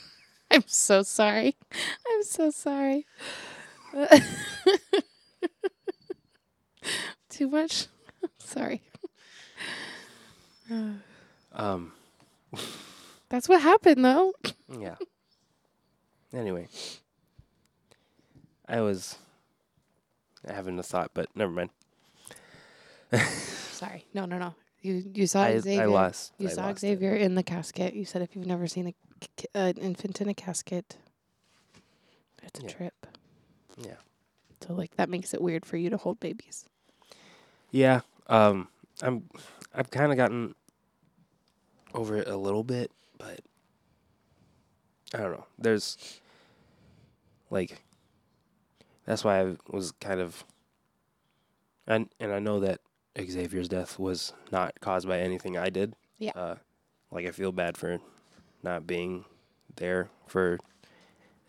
[laughs] I'm so sorry. I'm so sorry. [laughs] Too much. sorry. Um, That's what happened, though. [laughs] yeah. Anyway, I was having a thought, but never mind. Sorry. No, no, no. You you saw I, Xavier. I lost. You I saw lost it. Xavier in the casket. You said if you've never seen a, an infant in a casket, it's a Yeah. trip. Yeah. So like that makes it weird for you to hold babies. Yeah. Um. I'm. I've kind of gotten over it a little bit, but I don't know. There's like that's why I was kind of and and I know that Xavier's death was not caused by anything I did. Yeah. Uh, like I feel bad for not being there for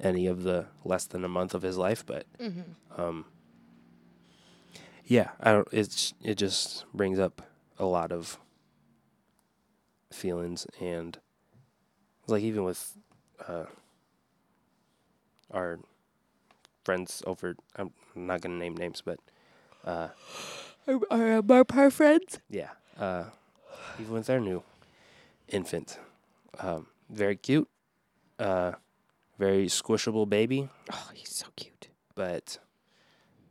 any of the less than a month of his life, but Mm-hmm. um yeah, I don't it's it just brings up a lot of feelings and like even with uh our friends over I'm not gonna name names but uh Our Marpar friends. yeah uh even with their new infant um very cute uh very squishable baby Oh, he's so cute. but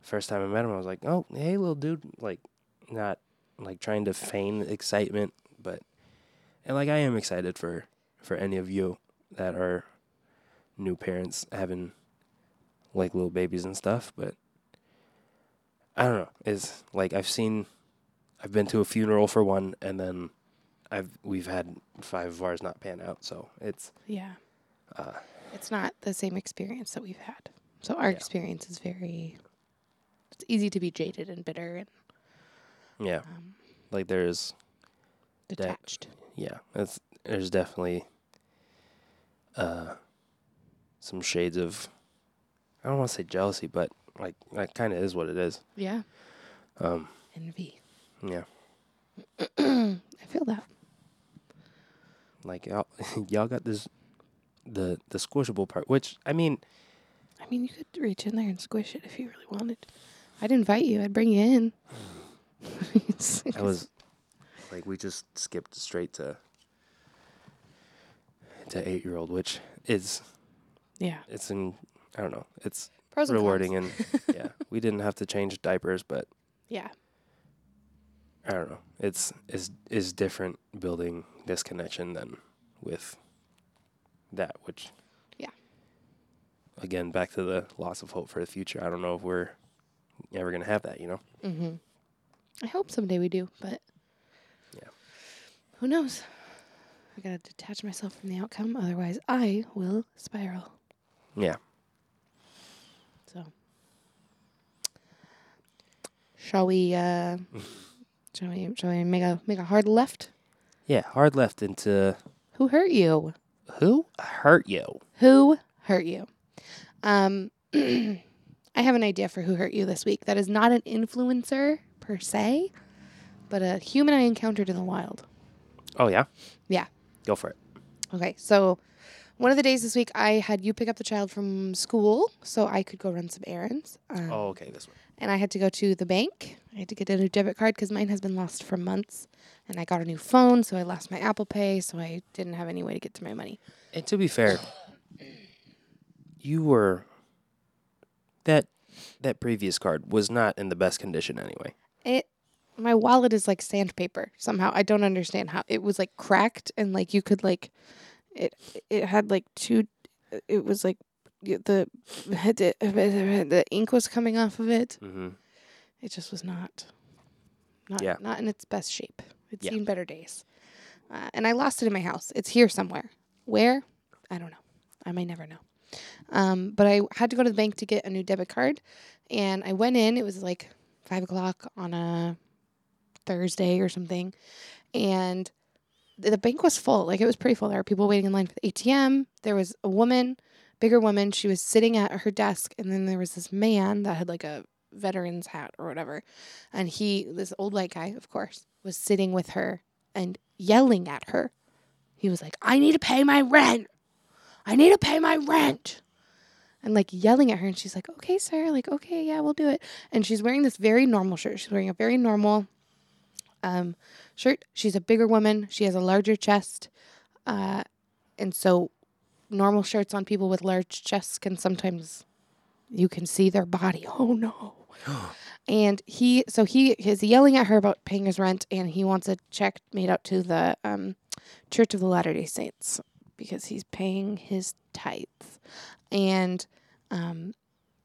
first time I met him, I was like, "Oh, hey, little dude!" Like, not like trying to feign excitement, but and like I am excited for for any of you that are new parents having like little babies and stuff. But I don't know. It's like I've seen, I've been to a funeral for one, and then I've we've had five of ours not pan out. So it's Yeah. uh, It's not the same experience that we've had. So our Yeah. experience is very. It's easy to be jaded and bitter and yeah, um, like there's detached. yeah, it's there's definitely uh some shades of I don't want to say jealousy, but like that kind of is what it is. Yeah. Um, Envy. yeah, [clears throat] I feel that. like y'all, [laughs] y'all got this the the squishable part, which I mean, I mean, you could reach in there and squish it if you really wanted. I'd invite you. I'd bring you in. I was like we just skipped straight to to eight year old, which is yeah. it's in I don't know, it's Pros and rewarding and [laughs] yeah, we didn't have to change diapers, but Yeah. I don't know. It's is is different building this connection than with that, which Yeah. Again, back to the loss of hope for the future. I don't know if we're ever gonna have that. You know. Mm-hmm. I hope someday we do, but Yeah. who knows? I gotta detach myself from the outcome, otherwise I will spiral. Yeah. So, shall we? uh [laughs] Shall we? Shall we make a make a hard left? Yeah. Hard left into Who hurt you? who hurt you? Who hurt you? Um, [clears throat] I have an idea for who hurt you this week. That is not an influencer per se, but a human I encountered in the wild. Oh yeah. Yeah. Go for it. Okay, so one of the days this week, I had you pick up the child from school so I could go run some errands. Um, Oh, okay. This one. And I had to go to the bank. I had to get a new debit card because mine has been lost for months. And I got a new phone, so I lost my Apple Pay, so I didn't have any way to get to my money. And to be fair, you were that that previous card was not in the best condition anyway. It my wallet is like sandpaper somehow. I don't understand how it was like cracked and like you could like it it had like two it was like the [laughs] the, [laughs] the ink was coming off of it. Mm-hmm. It just was not not Yeah. not in its best shape. It's Yeah. seen better days. Uh, and I lost it in my house. It's here somewhere. Where? I don't know. I may never know. Um, but I had to go to the bank to get a new debit card, and I went in. It was like five o'clock on a Thursday or something, and the bank was full. Like it was pretty full. There were people waiting in line for the ATM. There was a woman, bigger woman. She was sitting at her desk, and then there was this man that had like a veteran's hat or whatever, and he, this old white guy, of course, was sitting with her and yelling at her. He was like, "I need to pay my rent. I need to pay my rent." And like yelling at her, and she's like, "Okay, sir. Like, okay, yeah, we'll do it." And she's wearing this very normal shirt. She's wearing a very normal um, shirt. She's a bigger woman. She has a larger chest, uh, and so normal shirts on people with large chests can sometimes you can see their body. [laughs] Oh no. [gasps] And he, so he is yelling at her about paying his rent, and he wants a check made out to the um, Church of the Latter Day Saints because he's paying his tithes. And um,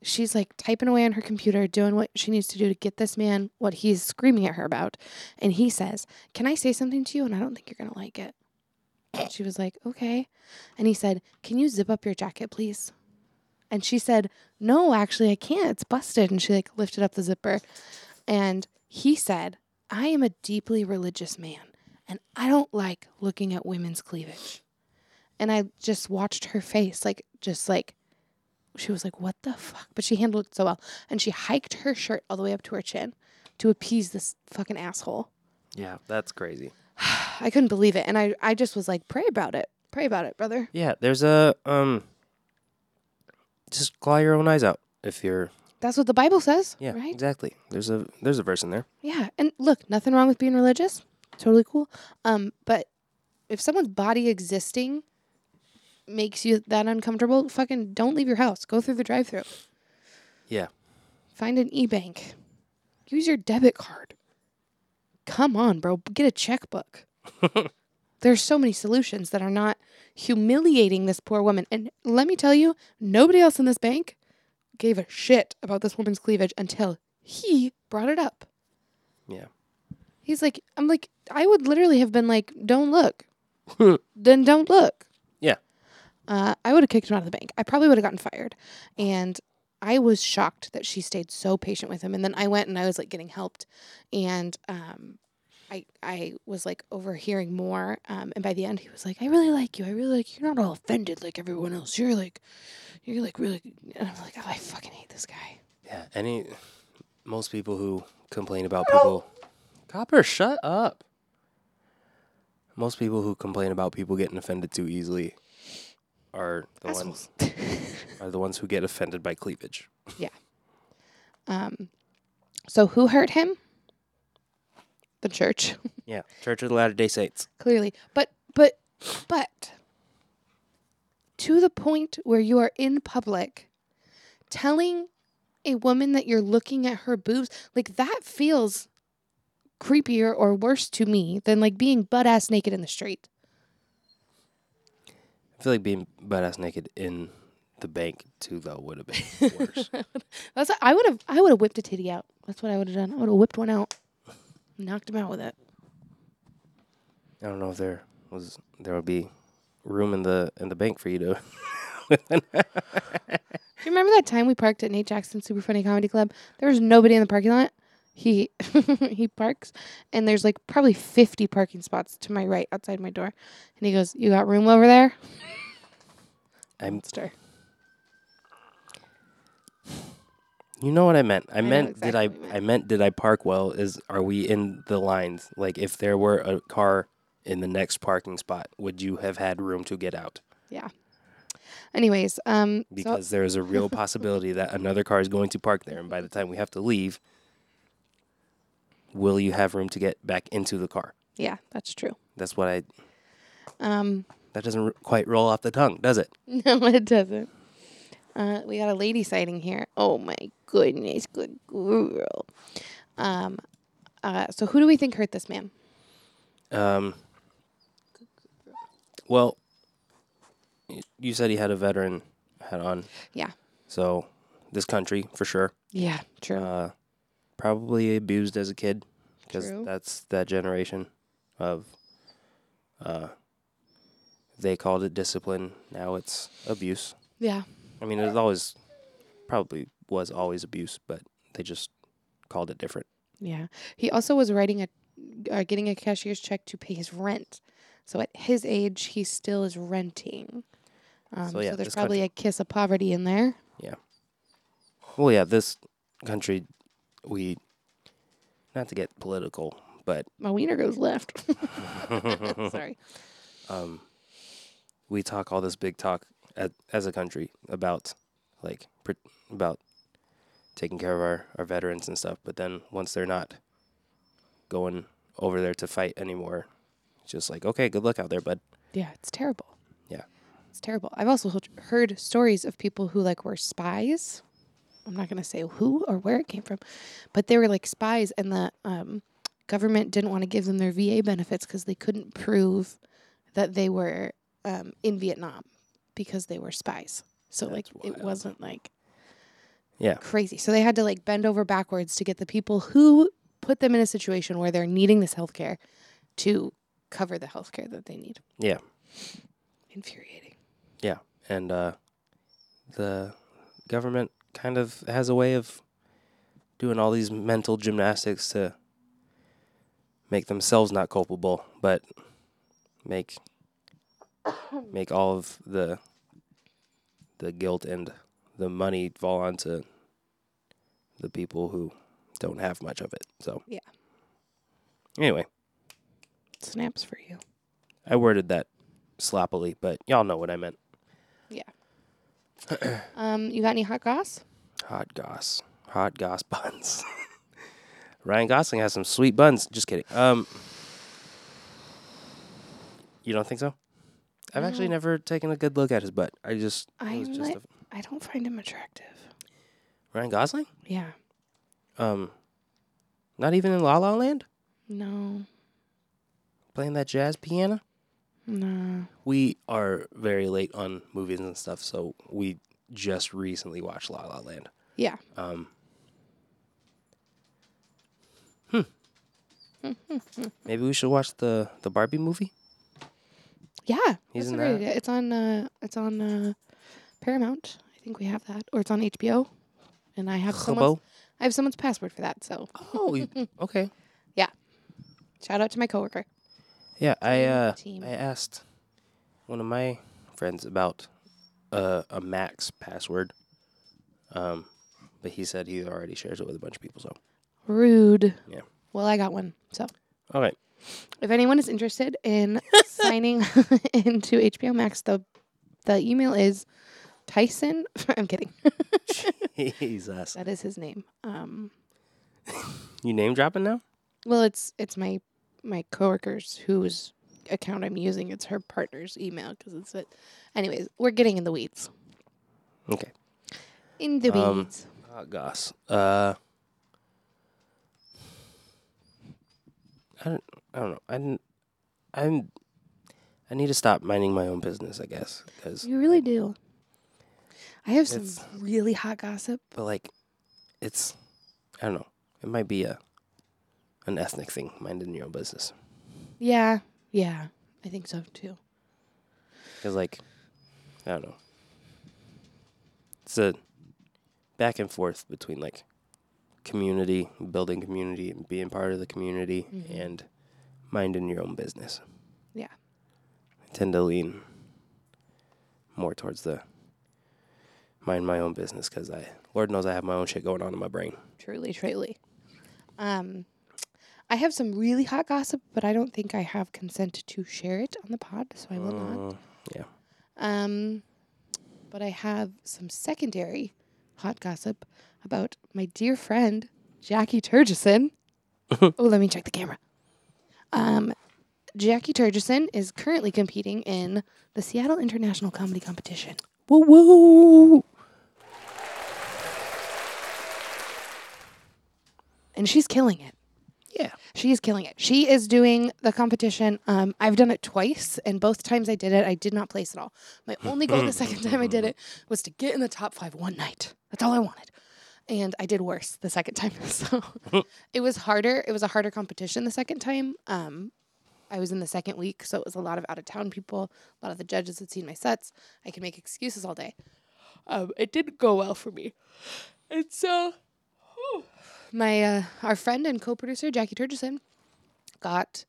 she's like typing away on her computer, doing what she needs to do to get this man what he's screaming at her about. And he says, Can I say something to you? And I don't think you're going to like it. And she was like, Okay. And he said, Can you zip up your jacket, please? And she said, No, actually, I can't. It's busted. And she like lifted up the zipper. And he said, I am a deeply religious man and I don't like looking at women's cleavage. And I just watched her face, like, just like, she was like, what the fuck? But she handled it so well. And she hiked her shirt all the way up to her chin to appease this fucking asshole. Yeah, that's crazy. [sighs] I couldn't believe it. And I, I just was like, pray about it. Pray about it, brother. Yeah, there's a um. Just claw your own eyes out if you're. That's what the Bible says. Yeah, Right? exactly. There's a there's a verse in there. Yeah. And look, nothing wrong with being religious. Totally cool. Um, but if someone's body existing makes you that uncomfortable, fucking don't leave your house. Go through the drive through. Yeah. Find an e bank. Use your debit card. Come on, bro. Get a checkbook. [laughs] There's so many solutions that are not humiliating this poor woman. And let me tell you, nobody else in this bank gave a shit about this woman's cleavage until he brought it up. Yeah. He's like, I'm like, I would literally have been like, don't look. [laughs] then don't look. Uh, I would have kicked him out of the bank. I probably would have gotten fired. And I was shocked that she stayed so patient with him. And then I went and I was like getting helped. And um, I I was like overhearing more. Um, and by the end, he was like, I really like you. I really like you. You're not all offended like everyone else. You're like, you're like really. And I'm like, oh, I fucking hate this guy. Yeah. Any most people who complain about people Copper, shut up. Most people who complain about people getting offended too easily are the ones are the ones who get offended by cleavage. Yeah. Um, so who hurt him? The church, [laughs] Yeah. Church of the Latter Day Saints. clearly. But but but to the point where you are in public telling a woman that you're looking at her boobs, like that feels creepier or worse to me than like being butt ass naked in the street. I feel like being butt ass naked in the bank too though would have been [laughs] worse. That's I would have I would have whipped a titty out. That's what I would have done. I would have whipped one out, knocked him out with it. I don't know if there was there would be room in the in the bank for you to [laughs] Do you remember that time we parked at Nate Jackson's Super Funny Comedy Club? There was nobody in the parking lot. He [laughs] he parks, and there's like probably 50 parking spots to my right outside my door. And he goes, "You got room over there?" I'm Monster. You know what I meant. I, know meant exactly did I meant. I meant did I park well is are we in the lines? Like if there were a car in the next parking spot, would you have had room to get out? Yeah anyways, um, so Because there is a real [laughs] possibility that another car is going to park there and by the time we have to leave, will you have room to get back into the car? yeah, that's true. That's what I Um, that doesn't r- quite roll off the tongue, does it? [laughs] no, it doesn't. Uh, we got a lady sighting here. Oh my goodness, good girl. Um, uh, so who do we think hurt this man? Um Well, you said he had a veteran hat on. Yeah. So, this country for sure. Yeah, true. Uh, probably abused as a kid because True. that's that generation of. Uh, they called it discipline. Now it's abuse. yeah. I mean, it was always probably was always abuse, but they just called it different. Yeah. He also was writing a, uh, getting a cashier's check to pay his rent. So at his age, he still is renting. Um, so, yeah, there's this probably a kiss of poverty in there. Yeah. Well, yeah, this country, we, not to get political, but My wiener goes left. [laughs] Sorry. um, we talk all this big talk at, as a country about like pr- about taking care of our, our veterans and stuff. But then once they're not going over there to fight anymore, it's just like okay, good luck out there, bud. Yeah, it's terrible. Yeah. It's terrible. I've also heard stories of people who like were spies. I'm not going to say who or where it came from, but they were like spies and the um, government didn't want to give them their VA benefits because they couldn't prove that they were um, in Vietnam because they were spies. So like That's it wasn't like Yeah. Crazy. So they had to like bend over backwards to get the people who put them in a situation where they're needing this health care to cover the health care that they need. Yeah. Infuriating. Yeah. And uh, the government kind of has a way of doing all these mental gymnastics to make themselves not culpable, but make [coughs] make all of the the guilt and the money fall onto the people who don't have much of it. So Yeah. Anyway, Snaps for you. I worded that sloppily, but y'all know what I meant. [clears throat] Um, you got any hot goss? Hot goss. Hot goss buns. [laughs] Ryan Gosling has some sweet buns. Just kidding. Um, you don't think so? I've actually never taken a good look at his butt. I just was just like- a, I don't find him attractive. Ryan Gosling. Yeah. Um, not even in La La Land No. playing that jazz piano. No. We are very late on movies and stuff, so we just recently watched La La Land. Yeah. Um, hmm. Maybe we should watch the the Barbie movie. Yeah. He's that's in a great that. idea. It's on uh it's on uh Paramount. I think we have that. Or it's on HBO. And I have someone's. I have someone's password for that, so Oh, you- [laughs] okay. Yeah, shout out to my coworker. Yeah, I uh, Team. I asked one of my friends about uh, a Max password, um, but he said he already shares it with a bunch of people. So Rude. Yeah. Well, I got one. So All right. if anyone is interested in [laughs] signing [laughs] into HBO Max, the the email is Tyson. [laughs] I'm kidding. Jesus, that is his name. Um, you name dropping now? well, it's it's my my coworker's whose account I'm using. It's her partner's email because it's it. Anyways, we're getting in the weeds. Okay, In the Um, weeds. oh, gosh. Uh, I don't, I don't know. I didn't, I'm, I need to stop minding my own business. I guess because You really do. I have some really hot gossip. but like it's I don't know. It might be a an ethnic thing, minding your own business. Yeah, yeah, I think so too. Cuz like I don't know. It's a back and forth between like community, building community and being part of the community Mhm. and minding your own business. Yeah. I tend to lean more towards the mind my own business cuz I Lord knows I have my own shit going on in my brain. Truly, truly. Um, I have some really hot gossip, but I don't think I have consent to share it on the pod, so I will not. Uh, Um, but I have some secondary hot gossip about my dear friend Jackie Turgison. [laughs] oh, let me check the camera. Um, Jackie Turgison is currently competing in the Seattle International Comedy Competition. Woo woo! and she's killing it. Yeah. She is killing it. She is doing the competition. Um, I've done it twice, and both times I did it, I did not place at all. My only goal the second time I did it was to get in the top five one night. That's all I wanted. And I did worse the second time. [laughs] So [laughs] it was harder. It was a harder competition the second time. Um, I was in the second week, so it was a lot of out of town people. A lot of the judges had seen my sets. I could make excuses all day. Um, it didn't go well for me. And so my uh, our friend and co-producer Jackie Turgison got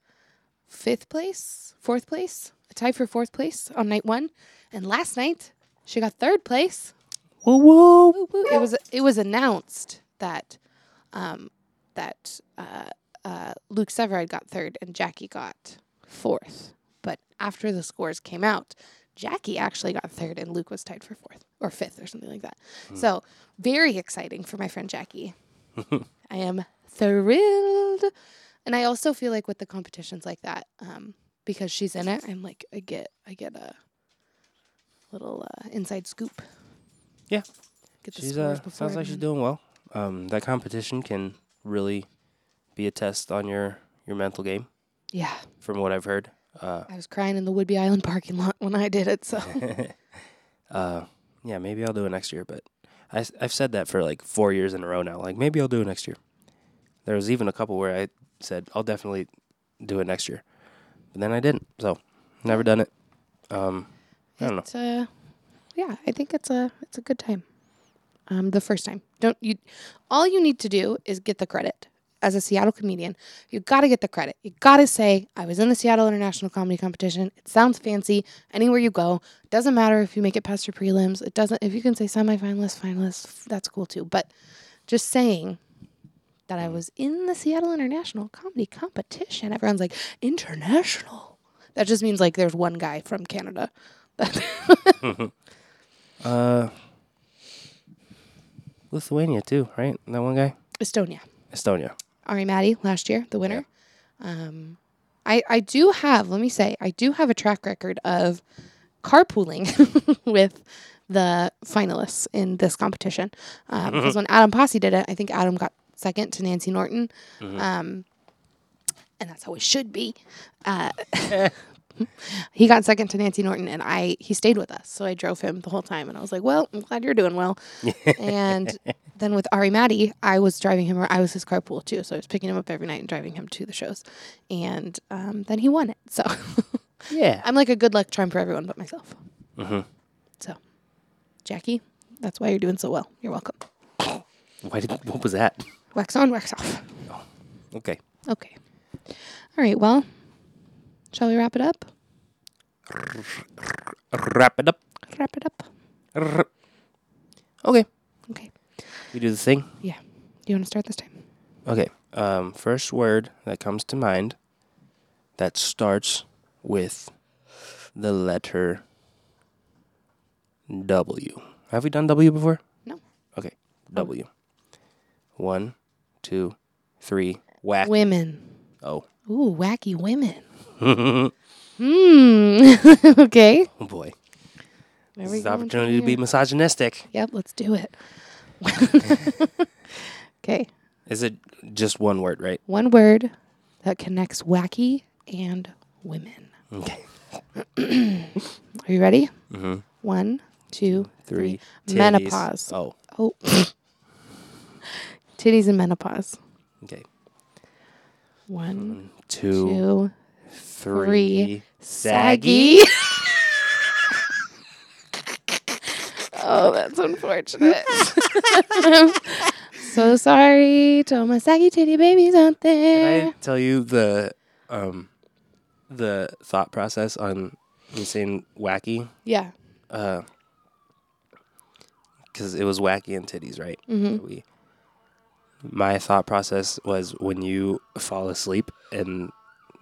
fifth place, fourth place, a tie for fourth place on night one, and last night she got third place. Woo woo! Woo, woo. It was it was announced that um, that uh, uh, Luke Severide got third and Jackie got fourth. But after the scores came out, Jackie actually got third and Luke was tied for fourth or fifth or something like that. So very exciting for my friend Jackie. [laughs] I am thrilled. And I also feel like with the competitions like that, um, because she's in it, I'm like I get I get a little uh, inside scoop. Yeah. Get the She's uh sounds like she's doing well. Um, that competition can really be a test on your your mental game, Yeah, from what I've heard. Uh, I was crying in the Whidbey Island parking lot when I did it. So [laughs] uh, yeah, maybe I'll do it next year, but I, I've said that for like four years in a row now. Like maybe I'll do it next year. There was even a couple where I said I'll definitely do it next year, but then I didn't. So never done it. Um, I don't it's, know. Uh, yeah, I think it's a it's a good time. Um, the first time, don't you? All you need to do is get the credit as a Seattle comedian, you got to get the credit. You got to say, I was in the Seattle International Comedy Competition. It sounds fancy anywhere you go. Doesn't matter if you make it past your prelims. It doesn't, if you can say semifinalist, finalist, that's cool too. But just saying that I was in the Seattle International Comedy Competition, everyone's like, international. That just means like there's one guy from Canada. [laughs] uh, Lithuania too, right? That one guy? Estonia. Estonia. Ari Maddie last year, the winner. Yeah. Um, I I do have. Let me say, I do have a track record of carpooling [laughs] with the finalists in this competition. Um, because when Adam Posse did it, I think Adam got second to Nancy Norton. Mm-hmm. Um, and that's how it should be. Uh, [laughs] [laughs] he got second to Nancy Norton, and I he stayed with us, so I drove him the whole time, and I was like, "Well, I'm glad you're doing well." [laughs] and then with Ari Maddie, I was driving him. Or I was his carpool too, so I was picking him up every night and driving him to the shows, and um, then he won it. So [laughs] yeah, I'm like a good luck charm for everyone but myself. Mm-hmm. So, Jackie, that's why you're doing so well. You're welcome. Why did what was that? Wax on, wax off. Oh, okay. Okay. All right. Well, Shall we wrap it up? Wrap it up. Wrap it up. Okay. Okay. We do the thing? Yeah. You want to start this time? Okay. Um, first word that comes to mind that starts with the letter W. Have we done W before? No. Okay. W. One, two, three. Whack. Women. Oh. Ooh, wacky women. Hmm. [laughs] okay. Oh boy. There this is opportunity to be misogynistic. Yep, let's do it. [laughs] okay. Is it just one word, right? One word that connects wacky and women. Okay. [clears throat] Are you ready? Mm-hmm. One, two, three. three. Menopause. Oh. Oh. [laughs] Titties and menopause. Okay. One, two, two three, three saggy. [laughs] oh, that's unfortunate. [laughs] so sorry to all my saggy titty babies out there. Can I tell you the um the thought process on you saying wacky? Yeah. Uh, because it was wacky and titties, right? Mm-hmm. We. My thought process was when you fall asleep and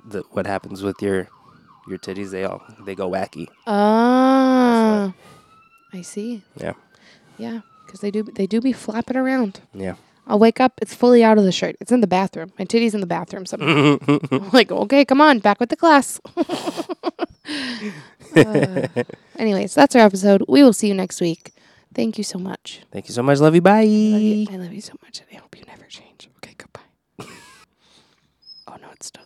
the what happens with your your titties they all they go wacky. Ah, I see. Yeah. Yeah, because they do they do be flapping around. Yeah. I'll wake up, it's fully out of the shirt. It's in the bathroom. My titty's in the bathroom somehow. [laughs] I'm like, okay, come on, back with the class. [laughs] uh, [laughs] anyways, that's our episode. We will see you next week. Thank you so much. Thank you so much. Love you. Bye. I love you, I love you so much, and I hope you never change. Okay, goodbye. oh no, it's still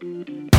Mm-hmm.